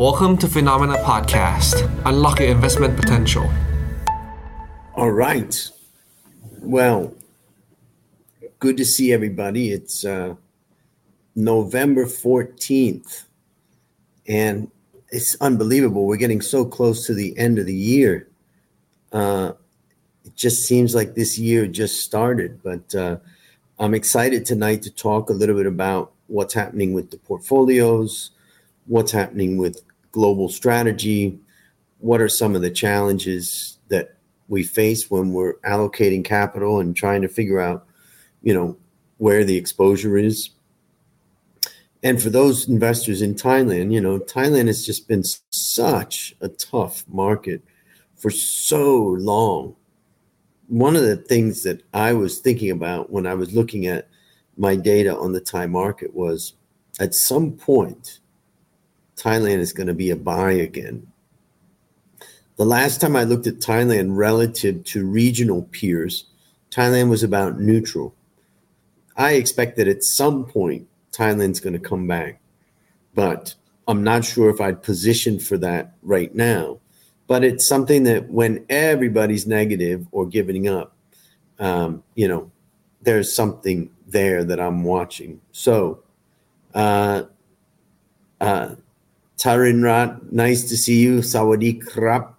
Welcome to Finnomena Podcast. Unlock your investment potential. All right. Well, good to see everybody. It's uh, November 14th, and it's unbelievable. We're getting so close to the end of the year. Uh, it just seems like this year just started, but uh, I'm excited tonight to talk a little bit about what's happening with the portfolios, what's happening with global strategy, what are some of the challenges that we face when we're allocating capital and trying to figure out, you know, where the exposure is. And for those investors in Thailand, you know, Thailand has just been such a tough market for so long. One of the things that I was thinking about when I was looking at my data on the Thai market was at some point, Thailand is going to be a buy again. The last time I looked at Thailand relative to regional peers, Thailand was about neutral. I expect that at some point Thailand's going to come back, but I'm not sure if I'd position for that right now. But it's something that when everybody's negative or giving up, um, you know, there's something there that I'm watching. So, uh, uh, Tarinrat, nice to see you. Sawadi krap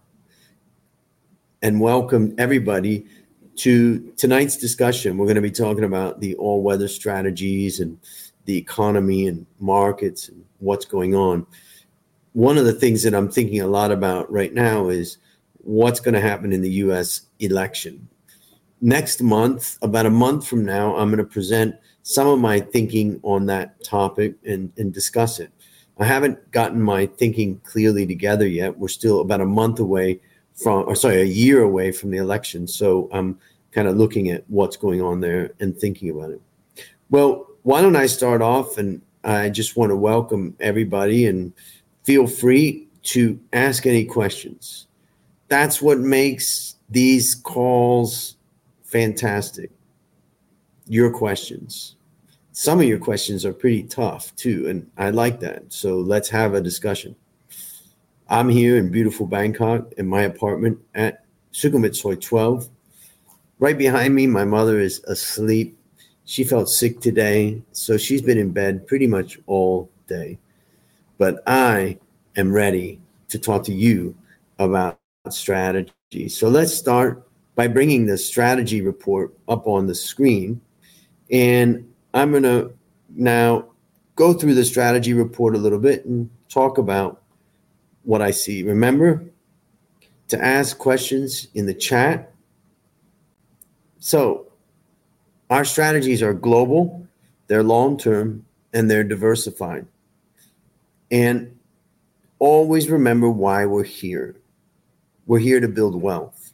and welcome everybody to tonight's discussion. We're going to be talking about the all weather strategies and the economy and markets and what's going on. One of the things that I'm thinking a lot about right now is what's going to happen in the US election. Next month, about a month from now, I'm going to present some of my thinking on that topic and, and discuss it. I haven't gotten my thinking clearly together yet. We're still about a month away from, or sorry, a year away from the election. So I'm kind of looking at what's going on there and thinking about it. Well, why don't I start off? And I just want to welcome everybody and feel free to ask any questions. That's what makes these calls fantastic. Your questions. Some of your questions are pretty tough too, and I like that. So let's have a discussion. I'm here in beautiful Bangkok in my apartment at Sukhumvit Soi 12. Right behind me, my mother is asleep. She felt sick today, so she's been in bed pretty much all day. But I am ready to talk to you about strategy. So let's start by bringing the strategy report up on the screen. And I'm going to now go through the strategy report a little bit and talk about what I see. Remember to ask questions in the chat. So, our strategies are global, they're long term, and they're diversified. And always remember why we're here. We're here to build wealth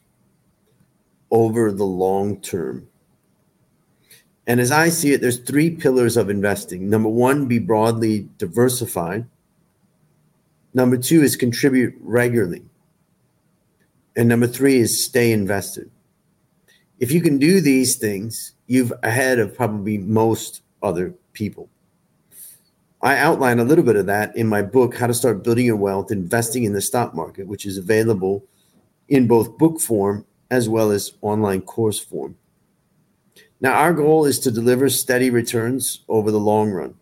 over the long term. And as I see it, there's three pillars of investing. Number one, be broadly diversified. Number two is contribute regularly. And number three is stay invested. If you can do these things, you've ahead of probably most other people. I outline a little bit of that in my book, How to Start Building Your Wealth Investing in the Stock Market, which is available in both book form as well as online course form. Now, our goal is to deliver steady returns over the long run.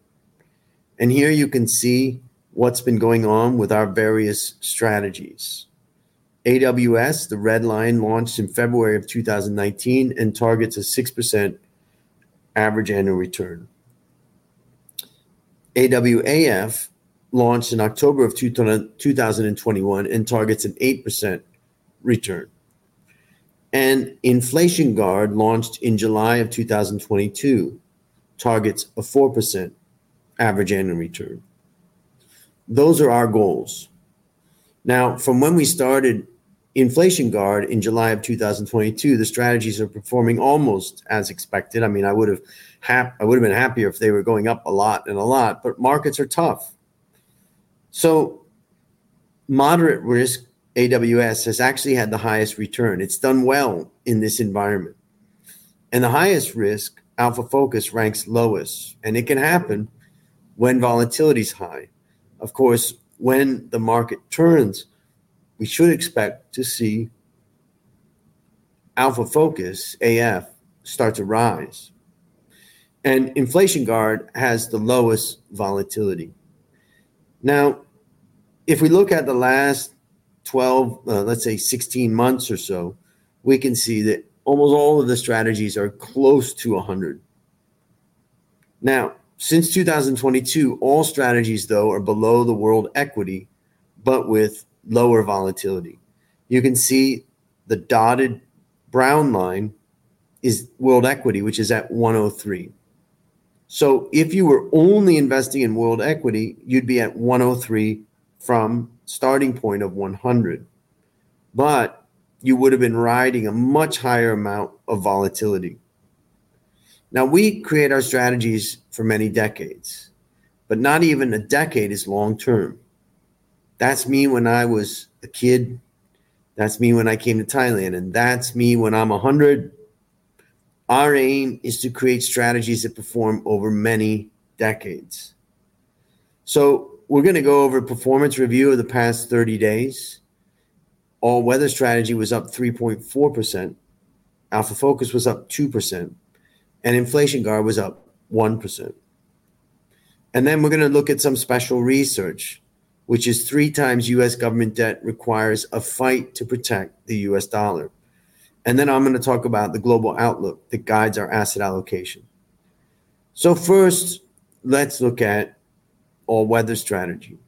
And here you can see what's been going on with our various strategies. AWS, the red line, launched in February of 2019 and targets a 6% average annual return. AWAF launched in October of 2021 and targets an 8% return. And Inflation Guard launched in July of 2022, targets a 4% average annual return. Those are our goals. Now, from when we started Inflation Guard in July of 2022, the strategies are performing almost as expected. I mean, I would have hap- I would have been happier if they were going up a lot and a lot, but markets are tough. So, moderate risk AWS has actually had the highest return. It's done well in this environment. And the highest risk, Alpha Focus, ranks lowest. And it can happen when volatility is high. Of course, when the market turns, we should expect to see Alpha Focus AF start to rise. And Inflation Guard has the lowest volatility. Now, if we look at the last 12, uh, let's say 16 months or so, we can see that almost all of the strategies are close to 100. Now, since 2022, all strategies, though, are below the world equity, but with lower volatility. You can see the dotted brown line is world equity, which is at 103. So if you were only investing in world equity, you'd be at 103 from starting point of 100. But you would have been riding a much higher amount of volatility. Now, we create our strategies for many decades, but not even a decade is long term. That's me when I was a kid. That's me when I came to Thailand. And that's me when I'm 100. Our aim is to create strategies that perform over many decades. So, we're going to go over performance review of the past 30 days. All weather strategy was up 3.4%. Alpha Focus was up 2% and inflation guard was up 1%. And then we're going to look at some special research, which is three times US government debt requires a fight to protect the US dollar. And then I'm going to talk about the global outlook that guides our asset allocation. So, first, let's look at all weather strategy.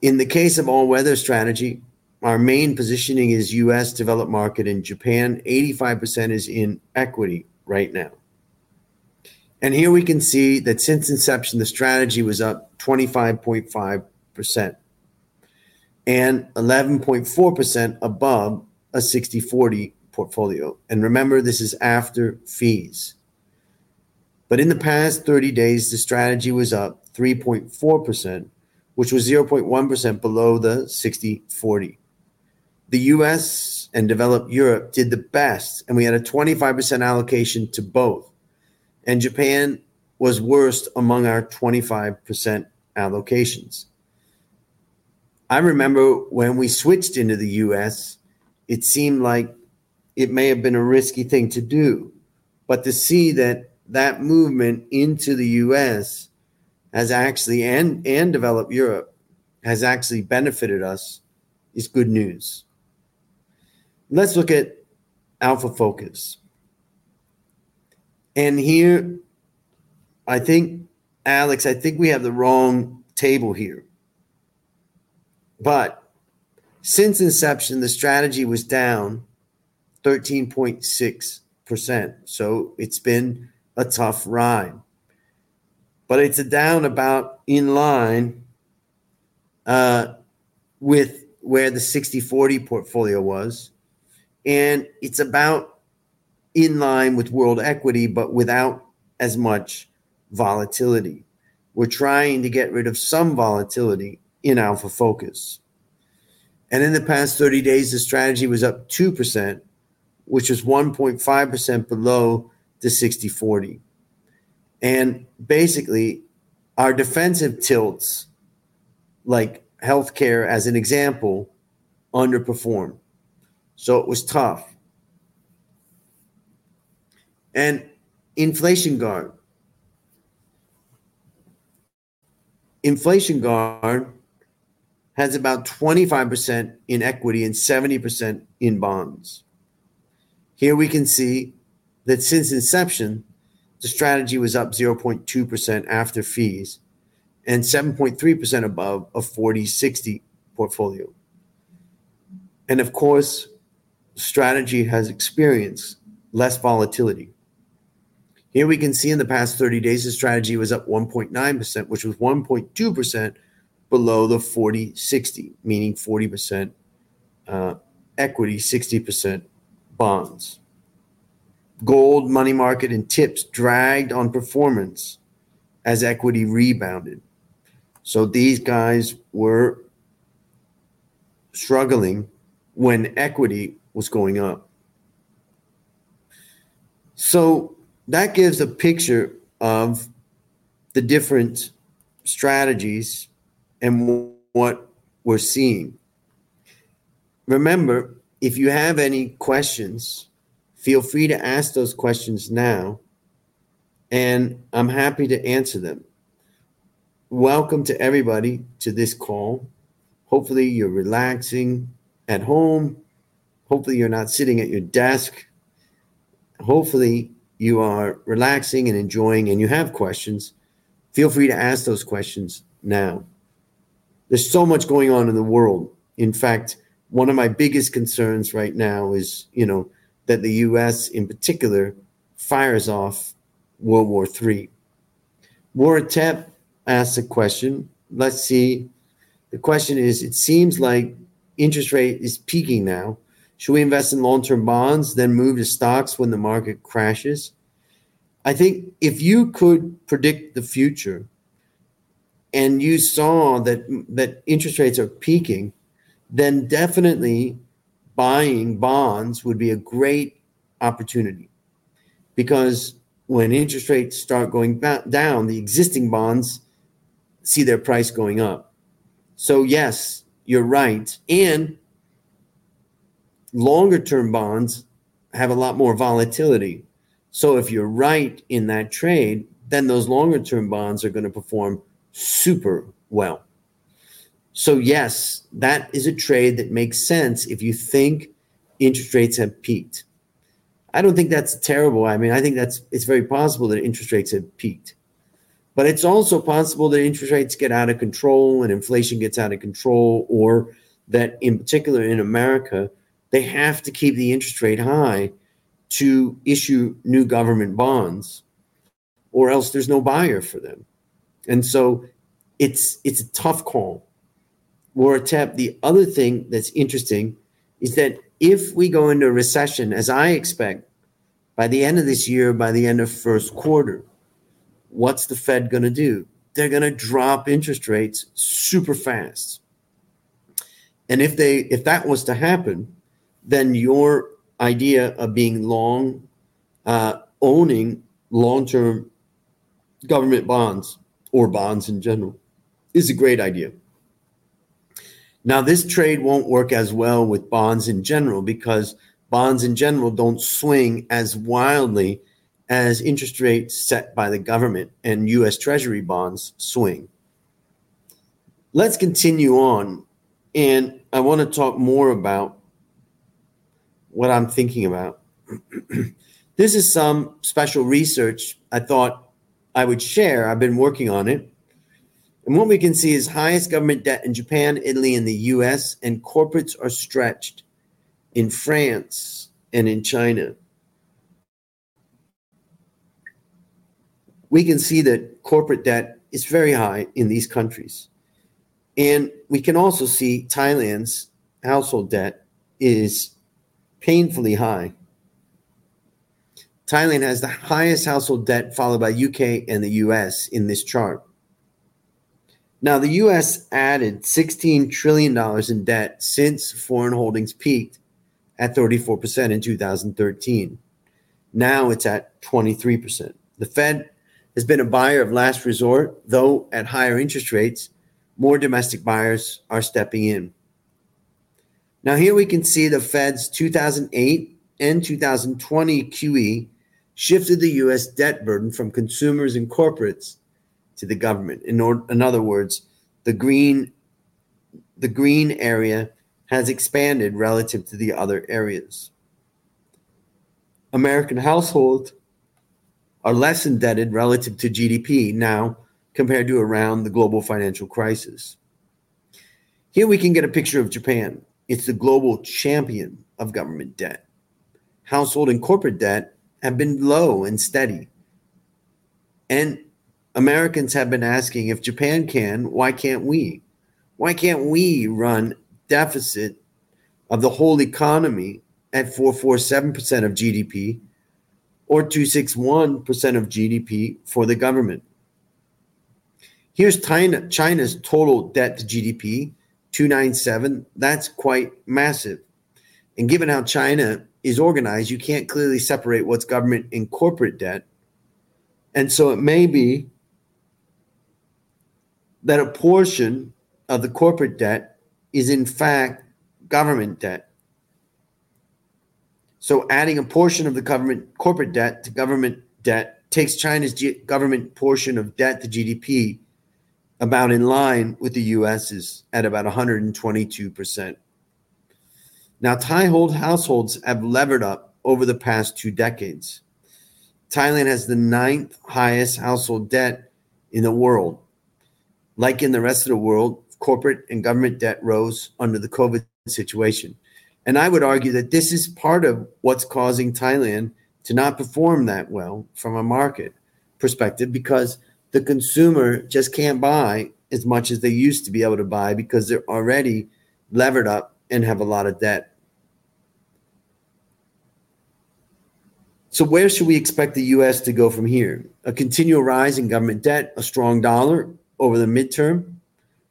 In the case of all weather strategy, our main positioning is US developed market in Japan. 85% is in equity right now. And here we can see that since inception, the strategy was up 25.5% and 11.4% above a 60 40 portfolio. And remember, this is after fees. But in the past 30 days, the strategy was up 3.4%, which was 0.1% below the 60 40. The US and developed Europe did the best, and we had a 25% allocation to both. And Japan was worst among our 25% allocations. I remember when we switched into the US, it seemed like it may have been a risky thing to do. But to see that that movement into the US has actually, and, and developed Europe, has actually benefited us is good news. Let's look at Alpha Focus. And here, I think, Alex, I think we have the wrong table here. But since inception, the strategy was down 13.6%. So it's been a tough ride. But it's down about in line uh, with where the 60 40 portfolio was and it's about in line with world equity, but without as much volatility. We're trying to get rid of some volatility in Alpha Focus. And in the past 30 days, the strategy was up 2%, which was 1.5% below the 60 40. And basically, our defensive tilts, like healthcare as an example, underperformed. So it was tough. And inflation guard. Inflation guard has about 25% in equity and 70% in bonds. Here we can see that since inception, the strategy was up 0.2% after fees and 7.3% above a 40 60 portfolio. And of course, strategy has experienced less volatility. Here we can see in the past 30 days, the strategy was up 1.9%, which was 1.2% below the 40 60, meaning 40% uh, equity, 60% bonds. Gold, money market, and tips dragged on performance as equity rebounded. So these guys were struggling when equity was going up. So that gives a picture of the different strategies and what we're seeing. Remember, if you have any questions, feel free to ask those questions now, and I'm happy to answer them. Welcome to everybody to this call. Hopefully, you're relaxing at home. Hopefully, you're not sitting at your desk. Hopefully, you are relaxing and enjoying and you have questions. Feel free to ask those questions now. There's so much going on in the world. In fact, one of my biggest concerns right now is, you know, that the US in particular fires off World War III. Waratep asks a question. Let's see. The question is it seems like interest rate is peaking now. Should we invest in long term bonds, then move to stocks when the market crashes? I think if you could predict the future and you saw that that interest rates are peaking, then definitely buying bonds would be a great opportunity because when interest rates start going back down, the existing bonds see their price going up. So, yes, you're right. And longer term bonds have a lot more volatility. So, if you're right in that trade, then those longer term bonds are going to perform super well. So, yes, that is a trade that makes sense if you think interest rates have peaked. I don't think that's terrible. I mean, I think that's it's very possible that interest rates have peaked. But it's also possible that interest rates get out of control and inflation gets out of control, or that in particular in America, they have to keep the interest rate high to issue new government bonds, or else there's no buyer for them. And so it's it's a tough call. Waratep, the other thing that's interesting is that if we go into a recession, as I expect, by the end of this year, by the end of first quarter, what's the Fed going to do? They're going to drop interest rates super fast. And if they if that was to happen, then your idea of being long, uh, owning long term government bonds or bonds in general is a great idea. Now, this trade won't work as well with bonds in general because bonds in general don't swing as wildly as interest rates set by the government and US Treasury bonds swing. Let's continue on. And I want to talk more about what I'm thinking about. this is some special research I thought I would share. I've been working on it. And what we can see is highest government debt in Japan, Italy, and the US, and corporates are stretched in France and in China. We can see that corporate debt is very high in these countries. And we can also see Thailand's household debt is painfully high. Thailand has the highest household debt, followed by UK and the US in this chart. Now, the US added $16 trillion in debt since foreign holdings peaked at 34% in 2013. Now it's at 23%. The Fed has been a buyer of last resort, though at higher interest rates, more domestic buyers are stepping in. Now, here we can see the Fed's 2008 and 2020 QE shifted the US debt burden from consumers and corporates to the government. In, or, in other words, the green the green area has expanded relative to the other areas. American households are less indebted relative to GDP now compared to around the global financial crisis. Here we can get a picture of Japan. It's the global champion of government debt. Household and corporate debt have been low and steady. And Americans have been asking if Japan can, why can't we? Why can't we run deficit of the whole economy at 447% of GDP or 261% of GDP for the government? Here's China, China's total debt to GDP, 297. That's quite massive. And given how China is organized, you can't clearly separate what's government and corporate debt. And so it may be that a portion of the corporate debt is in fact government debt. So adding a portion of the government corporate debt to government debt takes China's G- government portion of debt to GDP about in line with the US's at about 122%. Now, Thai hold households have levered up over the past two decades. Thailand has the ninth highest household debt in the world. Like in the rest of the world, corporate and government debt rose under the COVID situation. And I would argue that this is part of what's causing Thailand to not perform that well from a market perspective because the consumer just can't buy as much as they used to be able to buy because they're already levered up and have a lot of debt. So, where should we expect the US to go from here? A continual rise in government debt, a strong dollar over the midterm,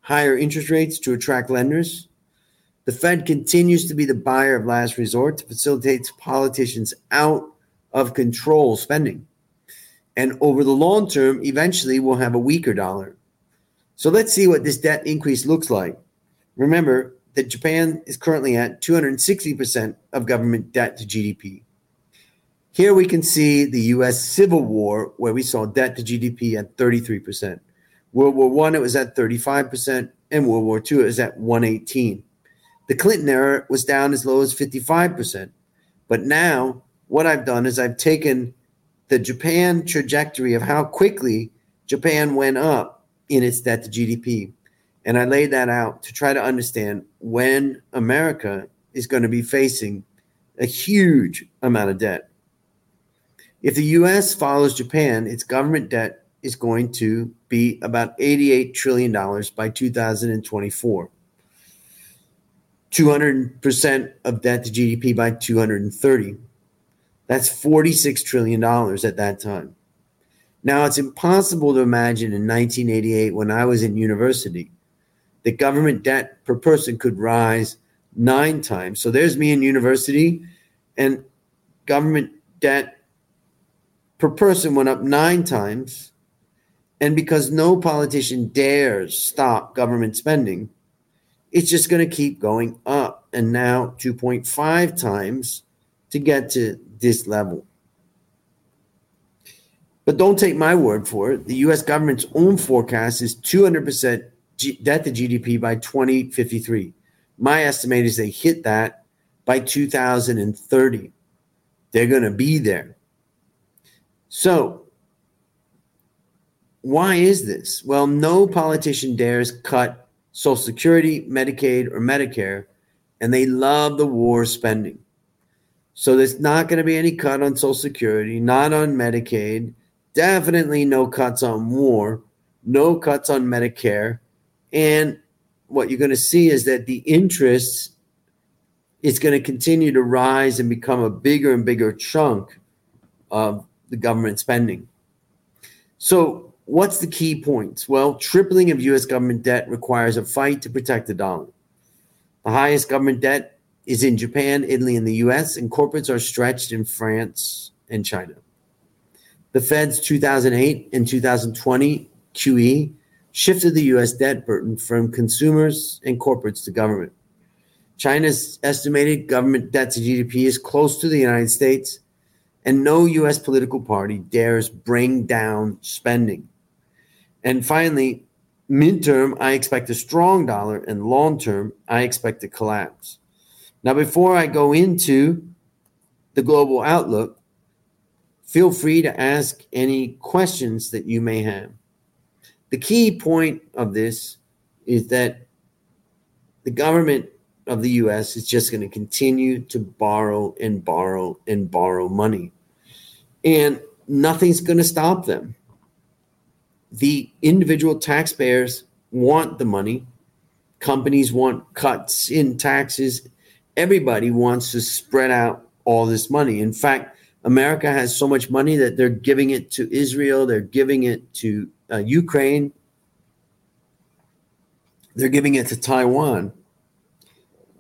higher interest rates to attract lenders, the Fed continues to be the buyer of last resort to facilitate politicians out of control spending. And over the long term, eventually we'll have a weaker dollar. So let's see what this debt increase looks like. Remember that Japan is currently at 260% of government debt to GDP. Here we can see the US Civil War, where we saw debt to GDP at 33%. World War I, it was at 35%, and World War II, it was at 118. The Clinton era was down as low as 55%. But now, what I've done is I've taken the Japan trajectory of how quickly Japan went up in its debt to GDP. And I laid that out to try to understand when America is going to be facing a huge amount of debt. If the US follows Japan, its government debt is going to be about $88 trillion by 2024. 200% of debt to GDP by 230. That's $46 trillion at that time. Now, it's impossible to imagine in 1988, when I was in university, that government debt per person could rise nine times. So there's me in university, and government debt per person went up nine times. And because no politician dares stop government spending, it's just going to keep going up. And now 2.5 times to get to this level. But don't take my word for it. The US government's own forecast is 200% G- debt to GDP by 2053. My estimate is they hit that by 2030. They're going to be there. So, why is this? Well, no politician dares cut Social Security, Medicaid, or Medicare, and they love the war spending. So there's not going to be any cut on Social Security, not on Medicaid, definitely no cuts on war, no cuts on Medicare. And what you're going to see is that the interest is going to continue to rise and become a bigger and bigger chunk of the government spending. So, what's the key points? Well, tripling of US government debt requires a fight to protect the dollar. The highest government debt is in Japan, Italy, and the US, and corporates are stretched in France and China. The Fed's 2008 and 2020 QE shifted the US debt burden from consumers and corporates to government. China's estimated government debt to GDP is close to the United States, and no US political party dares bring down spending. And finally, midterm, I expect a strong dollar, and long term, I expect a collapse. Now, before I go into the global outlook, feel free to ask any questions that you may have. The key point of this is that the government of the US is just going to continue to borrow and borrow and borrow money. And nothing's going to stop them. The individual taxpayers want the money, companies want cuts in taxes everybody wants to spread out all this money. In fact, America has so much money that they're giving it to Israel, they're giving it to uh, Ukraine, they're giving it to Taiwan.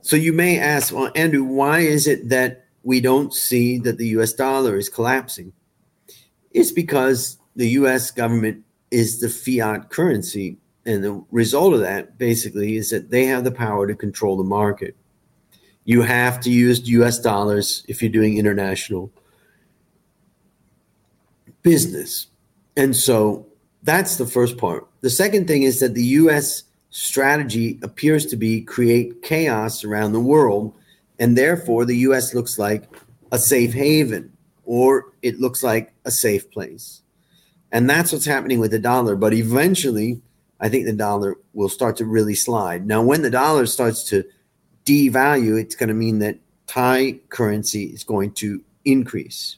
So you may ask, well, Andrew, why is it that we don't see that the US dollar is collapsing? It's because the US government is the fiat currency And the result of that basically is that they have the power to control the market. You have to use US dollars if you're doing international business. And so that's the first part. The second thing is that the US strategy appears to be create chaos around the world and therefore the US looks like a safe haven or it looks like a safe place. And that's what's happening with the dollar, but eventually I think the dollar will start to really slide. Now when the dollar starts to devalue, it's going to mean that Thai currency is going to increase.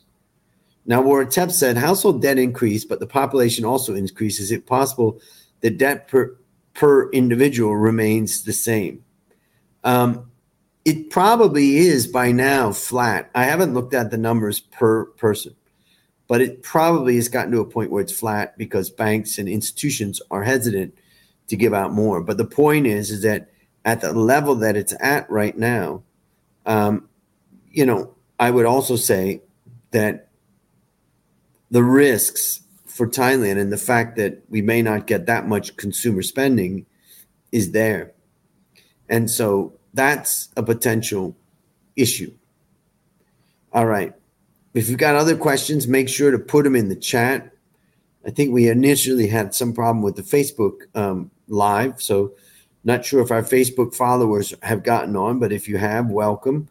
Now, Waratep said household debt increased, but the population also increases. Is it possible the debt per, per individual remains the same? Um, it probably is by now flat. I haven't looked at the numbers per person, but it probably has gotten to a point where it's flat because banks and institutions are hesitant to give out more. But the point is, is that at the level that it's at right now, um, you know, I would also say that the risks for Thailand and the fact that we may not get that much consumer spending is there. And so that's a potential issue. All right. If you've got other questions, make sure to put them in the chat. I think we initially had some problem with the Facebook um, live. So, not sure if our Facebook followers have gotten on, but if you have, welcome.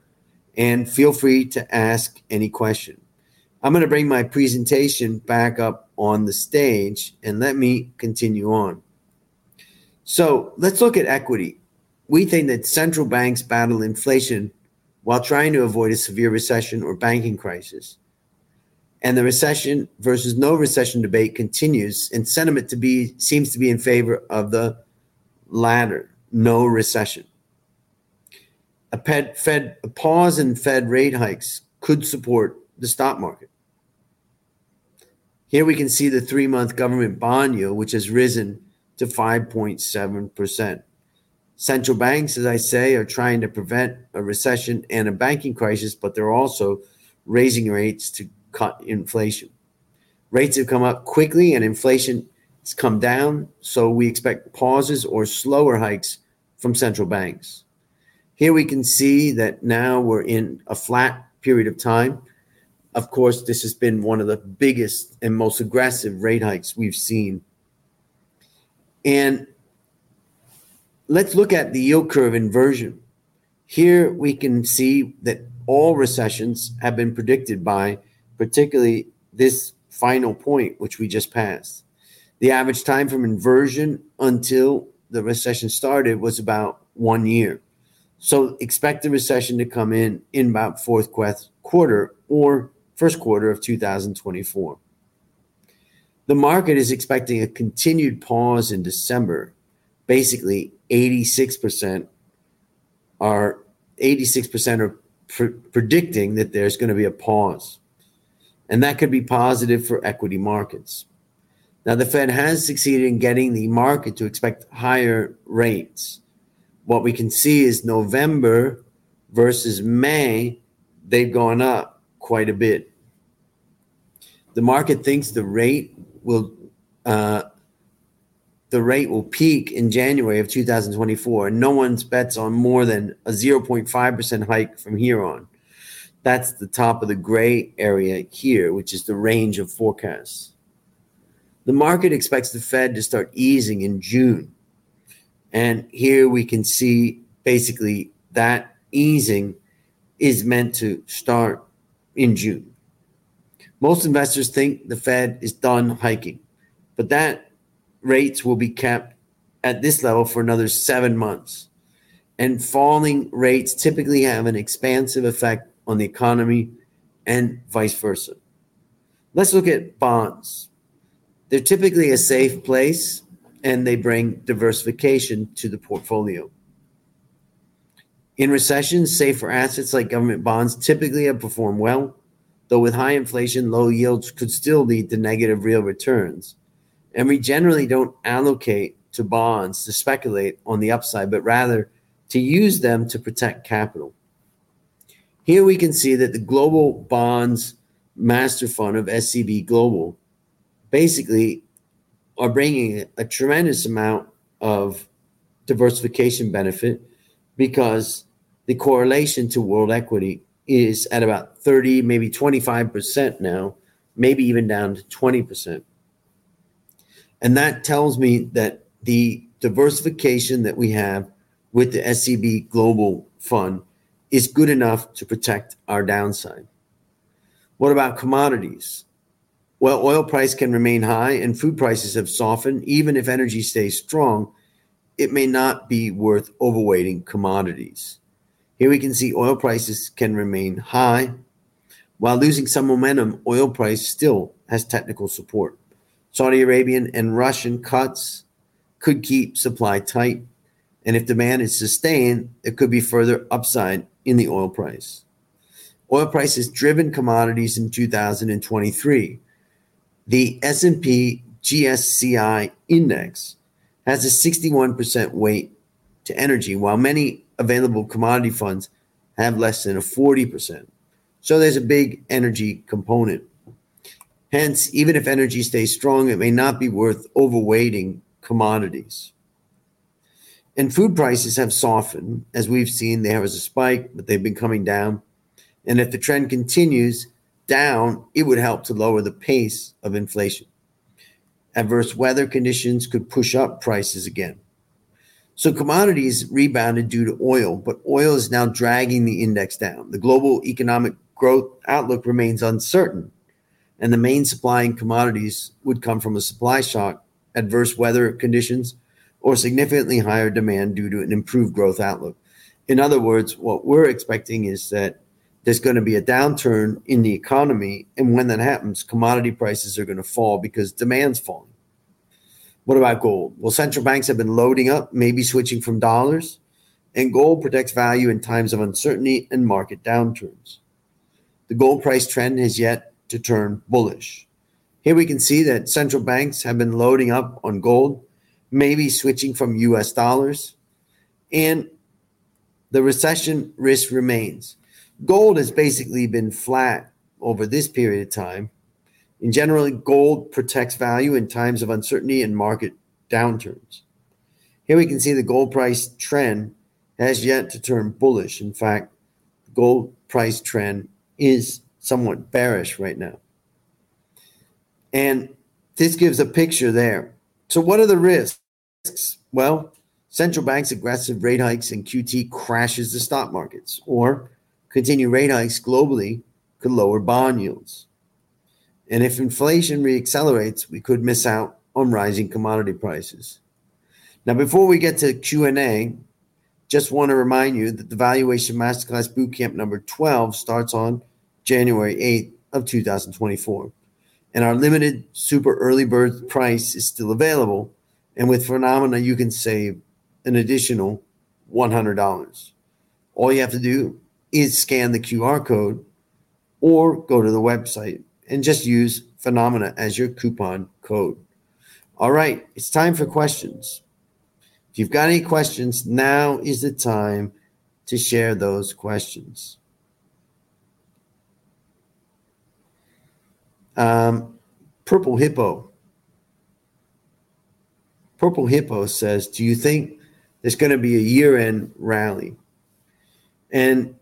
And feel free to ask any question. I'm going to bring my presentation back up on the stage and let me continue on. So let's look at equity. We think that central banks battle inflation while trying to avoid a severe recession or banking crisis. And the recession versus no recession debate continues, and sentiment to be seems to be in favor of the latter, no recession. A Fed, a pause in Fed rate hikes could support the stock market. Here we can see the three month government bond yield, which has risen to 5.7%. Central banks, as I say, are trying to prevent a recession and a banking crisis, but they're also raising rates to cut inflation. Rates have come up quickly and inflation has come down, so we expect pauses or slower hikes from central banks. Here we can see that now we're in a flat period of time of course, this has been one of the biggest and most aggressive rate hikes we've seen. And let's look at the yield curve inversion. Here we can see that all recessions have been predicted by particularly this final point, which we just passed. The average time from inversion until the recession started was about one year. So expect the recession to come in in about fourth quarter or first quarter of 2024. The market is expecting a continued pause in December. Basically, 86% are 86% are pr- predicting that there's going to be a pause. And that could be positive for equity markets. Now, the Fed has succeeded in getting the market to expect higher rates. What we can see is November versus May, they've gone up quite a bit. The market thinks the rate will uh, the rate will peak in January of 2024. and No one's bets on more than a 0.5% hike from here on. That's the top of the gray area here, which is the range of forecasts. The market expects the Fed to start easing in June. And here we can see basically that easing is meant to start in June. Most investors think the Fed is done hiking, but that rates will be kept at this level for another seven months. And falling rates typically have an expansive effect on the economy and vice versa. Let's look at bonds. They're typically a safe place and they bring diversification to the portfolio. In recessions, safer assets like government bonds typically have performed well, though with high inflation, low yields could still lead to negative real returns. And we generally don't allocate to bonds to speculate on the upside, but rather to use them to protect capital. Here we can see that the global bonds master fund of SCB Global basically are bringing a tremendous amount of diversification benefit because the correlation to world equity is at about 30, maybe 25% now, maybe even down to 20%. And that tells me that the diversification that we have with the SCB Global Fund is good enough to protect our downside. What about commodities? Well, oil price can remain high and food prices have softened. Even if energy stays strong, it may not be worth overweighting commodities. Here we can see oil prices can remain high. While losing some momentum, oil price still has technical support. Saudi Arabian and Russian cuts could keep supply tight. And if demand is sustained, it could be further upside in the oil price. Oil prices driven commodities in 2023. The S&P GSCI index has a 61% weight to energy, while many available commodity funds have less than a 40%. So there's a big energy component. Hence, even if energy stays strong, it may not be worth overweighting commodities. And food prices have softened. As we've seen, there was a spike, but they've been coming down. And if the trend continues down, it would help to lower the pace of inflation. Adverse weather conditions could push up prices again. So commodities rebounded due to oil, but oil is now dragging the index down. The global economic growth outlook remains uncertain, and the main supplying commodities would come from a supply shock, adverse weather conditions, or significantly higher demand due to an improved growth outlook. In other words, what we're expecting is that there's going to be a downturn in the economy. And when that happens, commodity prices are going to fall because demand's falling. What about gold? Well, central banks have been loading up, maybe switching from dollars, and gold protects value in times of uncertainty and market downturns. The gold price trend has yet to turn bullish. Here we can see that central banks have been loading up on gold, maybe switching from US dollars, and the recession risk remains. Gold has basically been flat over this period of time. In general, gold protects value in times of uncertainty and market downturns. Here we can see the gold price trend has yet to turn bullish. In fact, the gold price trend is somewhat bearish right now. And this gives a picture there. So, what are the risks? Well, central banks' aggressive rate hikes and QT crashes the stock markets, or Continued rate hikes globally could lower bond yields. And if inflation reaccelerates, we could miss out on rising commodity prices. Now, before we get to Q&A, just want to remind you that the Valuation Masterclass Bootcamp number 12 starts on January 8th of 2024. And our limited super early bird price is still available. And with Finnomena, you can save an additional $100. All you have to do is scan the QR code or go to the website and just use Finnomena as your coupon code. All right, it's time for questions. If you've got any questions, now is the time to share those questions. Um, Purple Hippo. Purple Hippo says, Do you think there's going to be a year end rally? And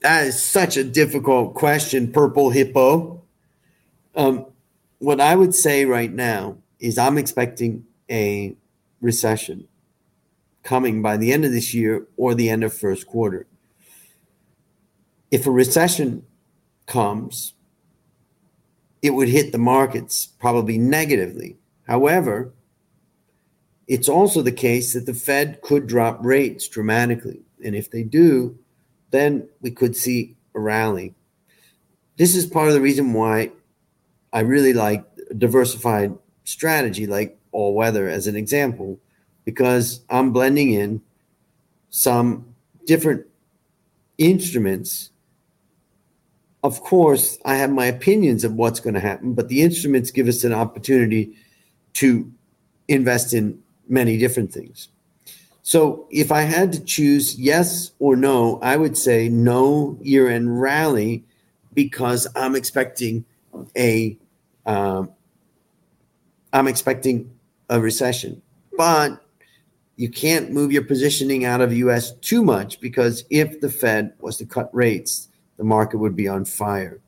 that is such a difficult question, Purple Hippo. Um, what I would say right now is I'm expecting a recession coming by the end of this year or the end of first quarter. If a recession comes, it would hit the markets probably negatively. However, it's also the case that the Fed could drop rates dramatically. And if they do, then we could see a rally. This is part of the reason why I really like diversified strategy, like all weather as an example, because I'm blending in some different instruments. Of course, I have my opinions of what's going to happen, but the instruments give us an opportunity to invest in many different things. So if I had to choose yes or no, I would say no year end rally because I'm expecting a am um, expecting a recession but you can't move your positioning out of US too much because if the Fed was to cut rates, the market would be on fire.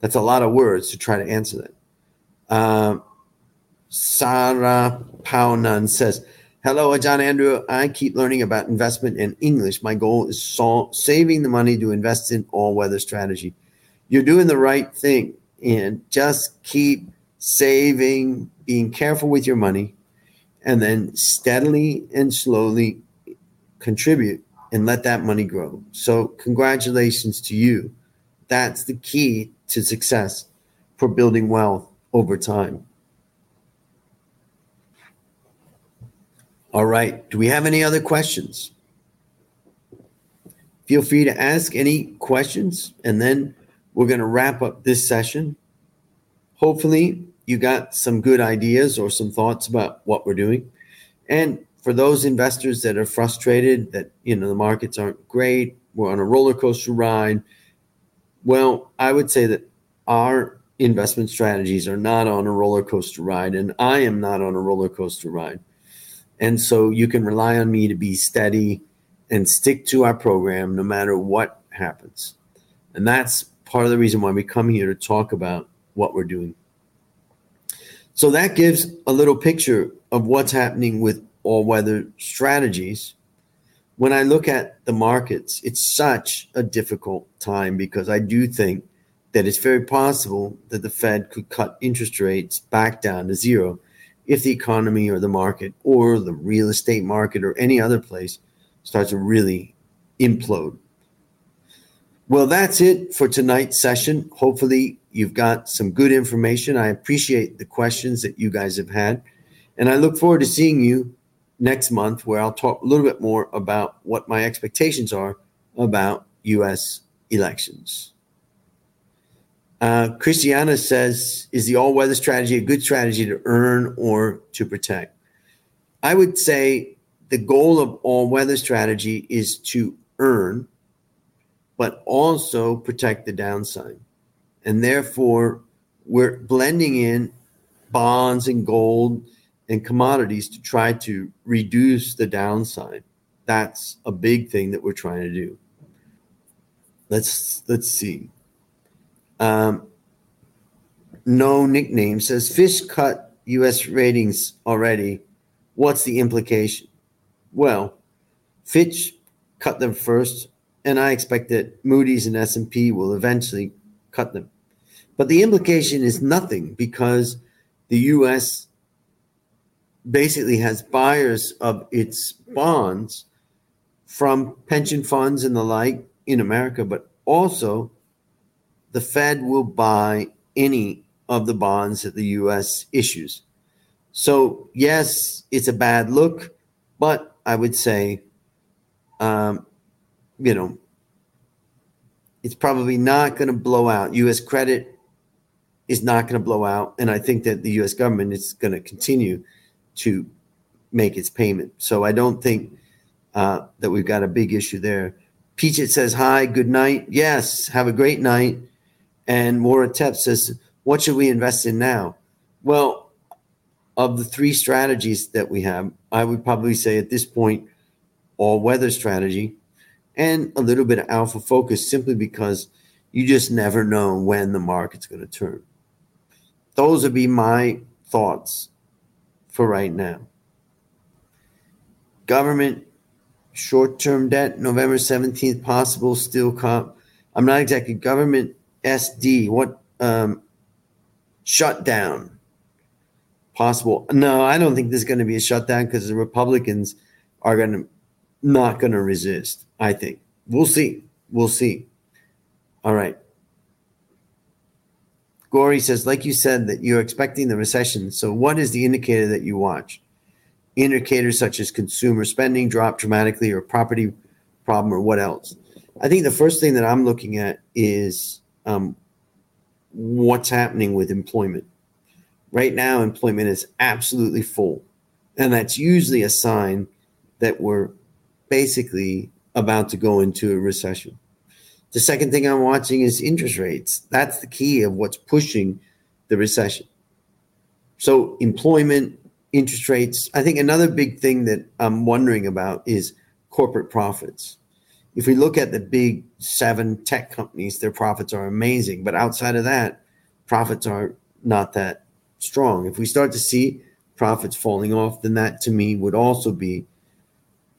That's a lot of words to try to answer that. Uh, Sarah Paunan says, Hello, Khun Andrew. I keep learning about investment in English. My goal is sol- saving the money to invest in all weather strategy. You're doing the right thing and just keep saving, being careful with your money, and then steadily and slowly contribute and let that money grow. So, congratulations to you. That's the key to success for building wealth over time. All right. Do we have any other questions? Feel free to ask any questions, and then we're going to wrap up this session. Hopefully, you got some good ideas or some thoughts about what we're doing. And for those investors that are frustrated that you know the markets aren't great, we're on a roller coaster ride. Well, I would say that our investment strategies are not on a roller coaster ride, and I am not on a roller coaster ride. And so you can rely on me to be steady and stick to our program no matter what happens. And that's part of the reason why we come here to talk about what we're doing. So that gives a little picture of what's happening with all weather strategies. When I look at the markets, it's such a difficult time because I do think that it's very possible that the Fed could cut interest rates back down to zero if the economy or the market or the real estate market or any other place starts to really implode. Well, that's it for tonight's session. Hopefully, you've got some good information. I appreciate the questions that you guys have had. And I look forward to seeing you next month, where I'll talk a little bit more about what my expectations are about US elections. Uh, Christiana says, is the all weather strategy a good strategy to earn or to protect? I would say the goal of all weather strategy is to earn, but also protect the downside. And therefore, we're blending in bonds and gold and commodities to try to reduce the downside. That's a big thing that we're trying to do. Let's let's see. Um, no nickname says Fitch cut U.S. ratings already. What's the implication? Well, Fitch cut them first, and I expect that Moody's and S&P will eventually cut them. But the implication is nothing because the U.S. basically has buyers of its bonds from pension funds and the like in America, but also the Fed will buy any of the bonds that the US issues. So, yes, it's a bad look, but I would say, um, you know, it's probably not going to blow out. US credit is not going to blow out. And I think that the US government is going to continue to make its payment. So I don't think uh, that we've got a big issue there. Peachit says, Hi, good night. Yes, have a great night. And Waratep says, what should we invest in now? Well, of the three strategies that we have, I would probably say at this point, all weather strategy and a little bit of alpha focus simply because you just never know when the market's going to turn. Those would be my thoughts for right now. Government short term debt, November 17th, possible still comp. I'm not exactly government SD? What um, shutdown possible? No, I don't think there's going to be a shutdown because the Republicans are going to not going to resist. I think we'll see. We'll see. All right. Gory says, like you said, that you're expecting the recession. So, what is the indicator that you watch? Indicators such as consumer spending drop dramatically, or property problem, or what else? I think the first thing that I'm looking at is um, what's happening with employment. Right now, employment is absolutely full. And that's usually a sign that we're basically about to go into a recession. The second thing I'm watching is interest rates. That's the key of what's pushing the recession. So, employment, interest rates. I think another big thing that I'm wondering about is corporate profits. If we look at the big seven tech companies, their profits are amazing. But outside of that, profits are not that strong. If we start to see profits falling off, then that to me would also be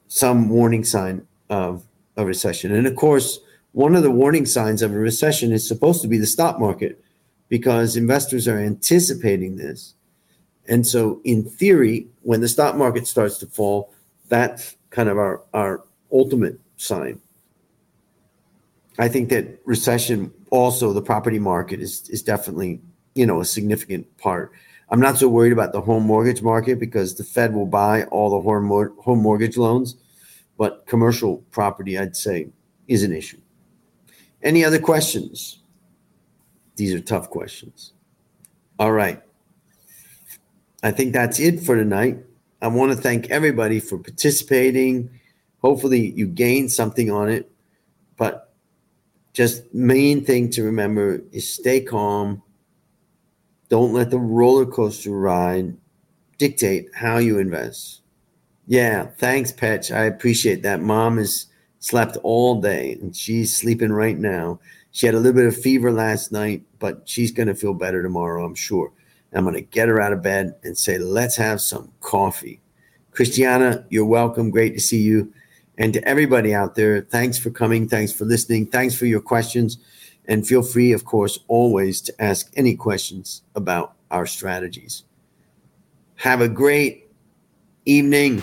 some warning sign of a recession. And of course, one of the warning signs of a recession is supposed to be the stock market because investors are anticipating this. And so, in theory, when the stock market starts to fall, that's kind of our, our ultimate sign. I think that recession, also the property market is, is definitely, you know, a significant part. I'm not so worried about the home mortgage market because the Fed will buy all the home, home mortgage loans, but commercial property, I'd say, is an issue. Any other questions? These are tough questions. All right. I think that's it for tonight. I want to thank everybody for participating. Hopefully, you gained something on it. But just main thing to remember is stay calm. Don't let the roller coaster ride dictate how you invest. Yeah, thanks, Petch. I appreciate that. Mom has slept all day and she's sleeping right now. She had a little bit of fever last night, but she's going to feel better tomorrow, I'm sure. I'm going to get her out of bed and say, let's have some coffee. Christiana, you're welcome. Great to see you. And to everybody out there, thanks for coming. Thanks for listening. Thanks for your questions. And feel free, of course, always to ask any questions about our strategies. Have a great evening.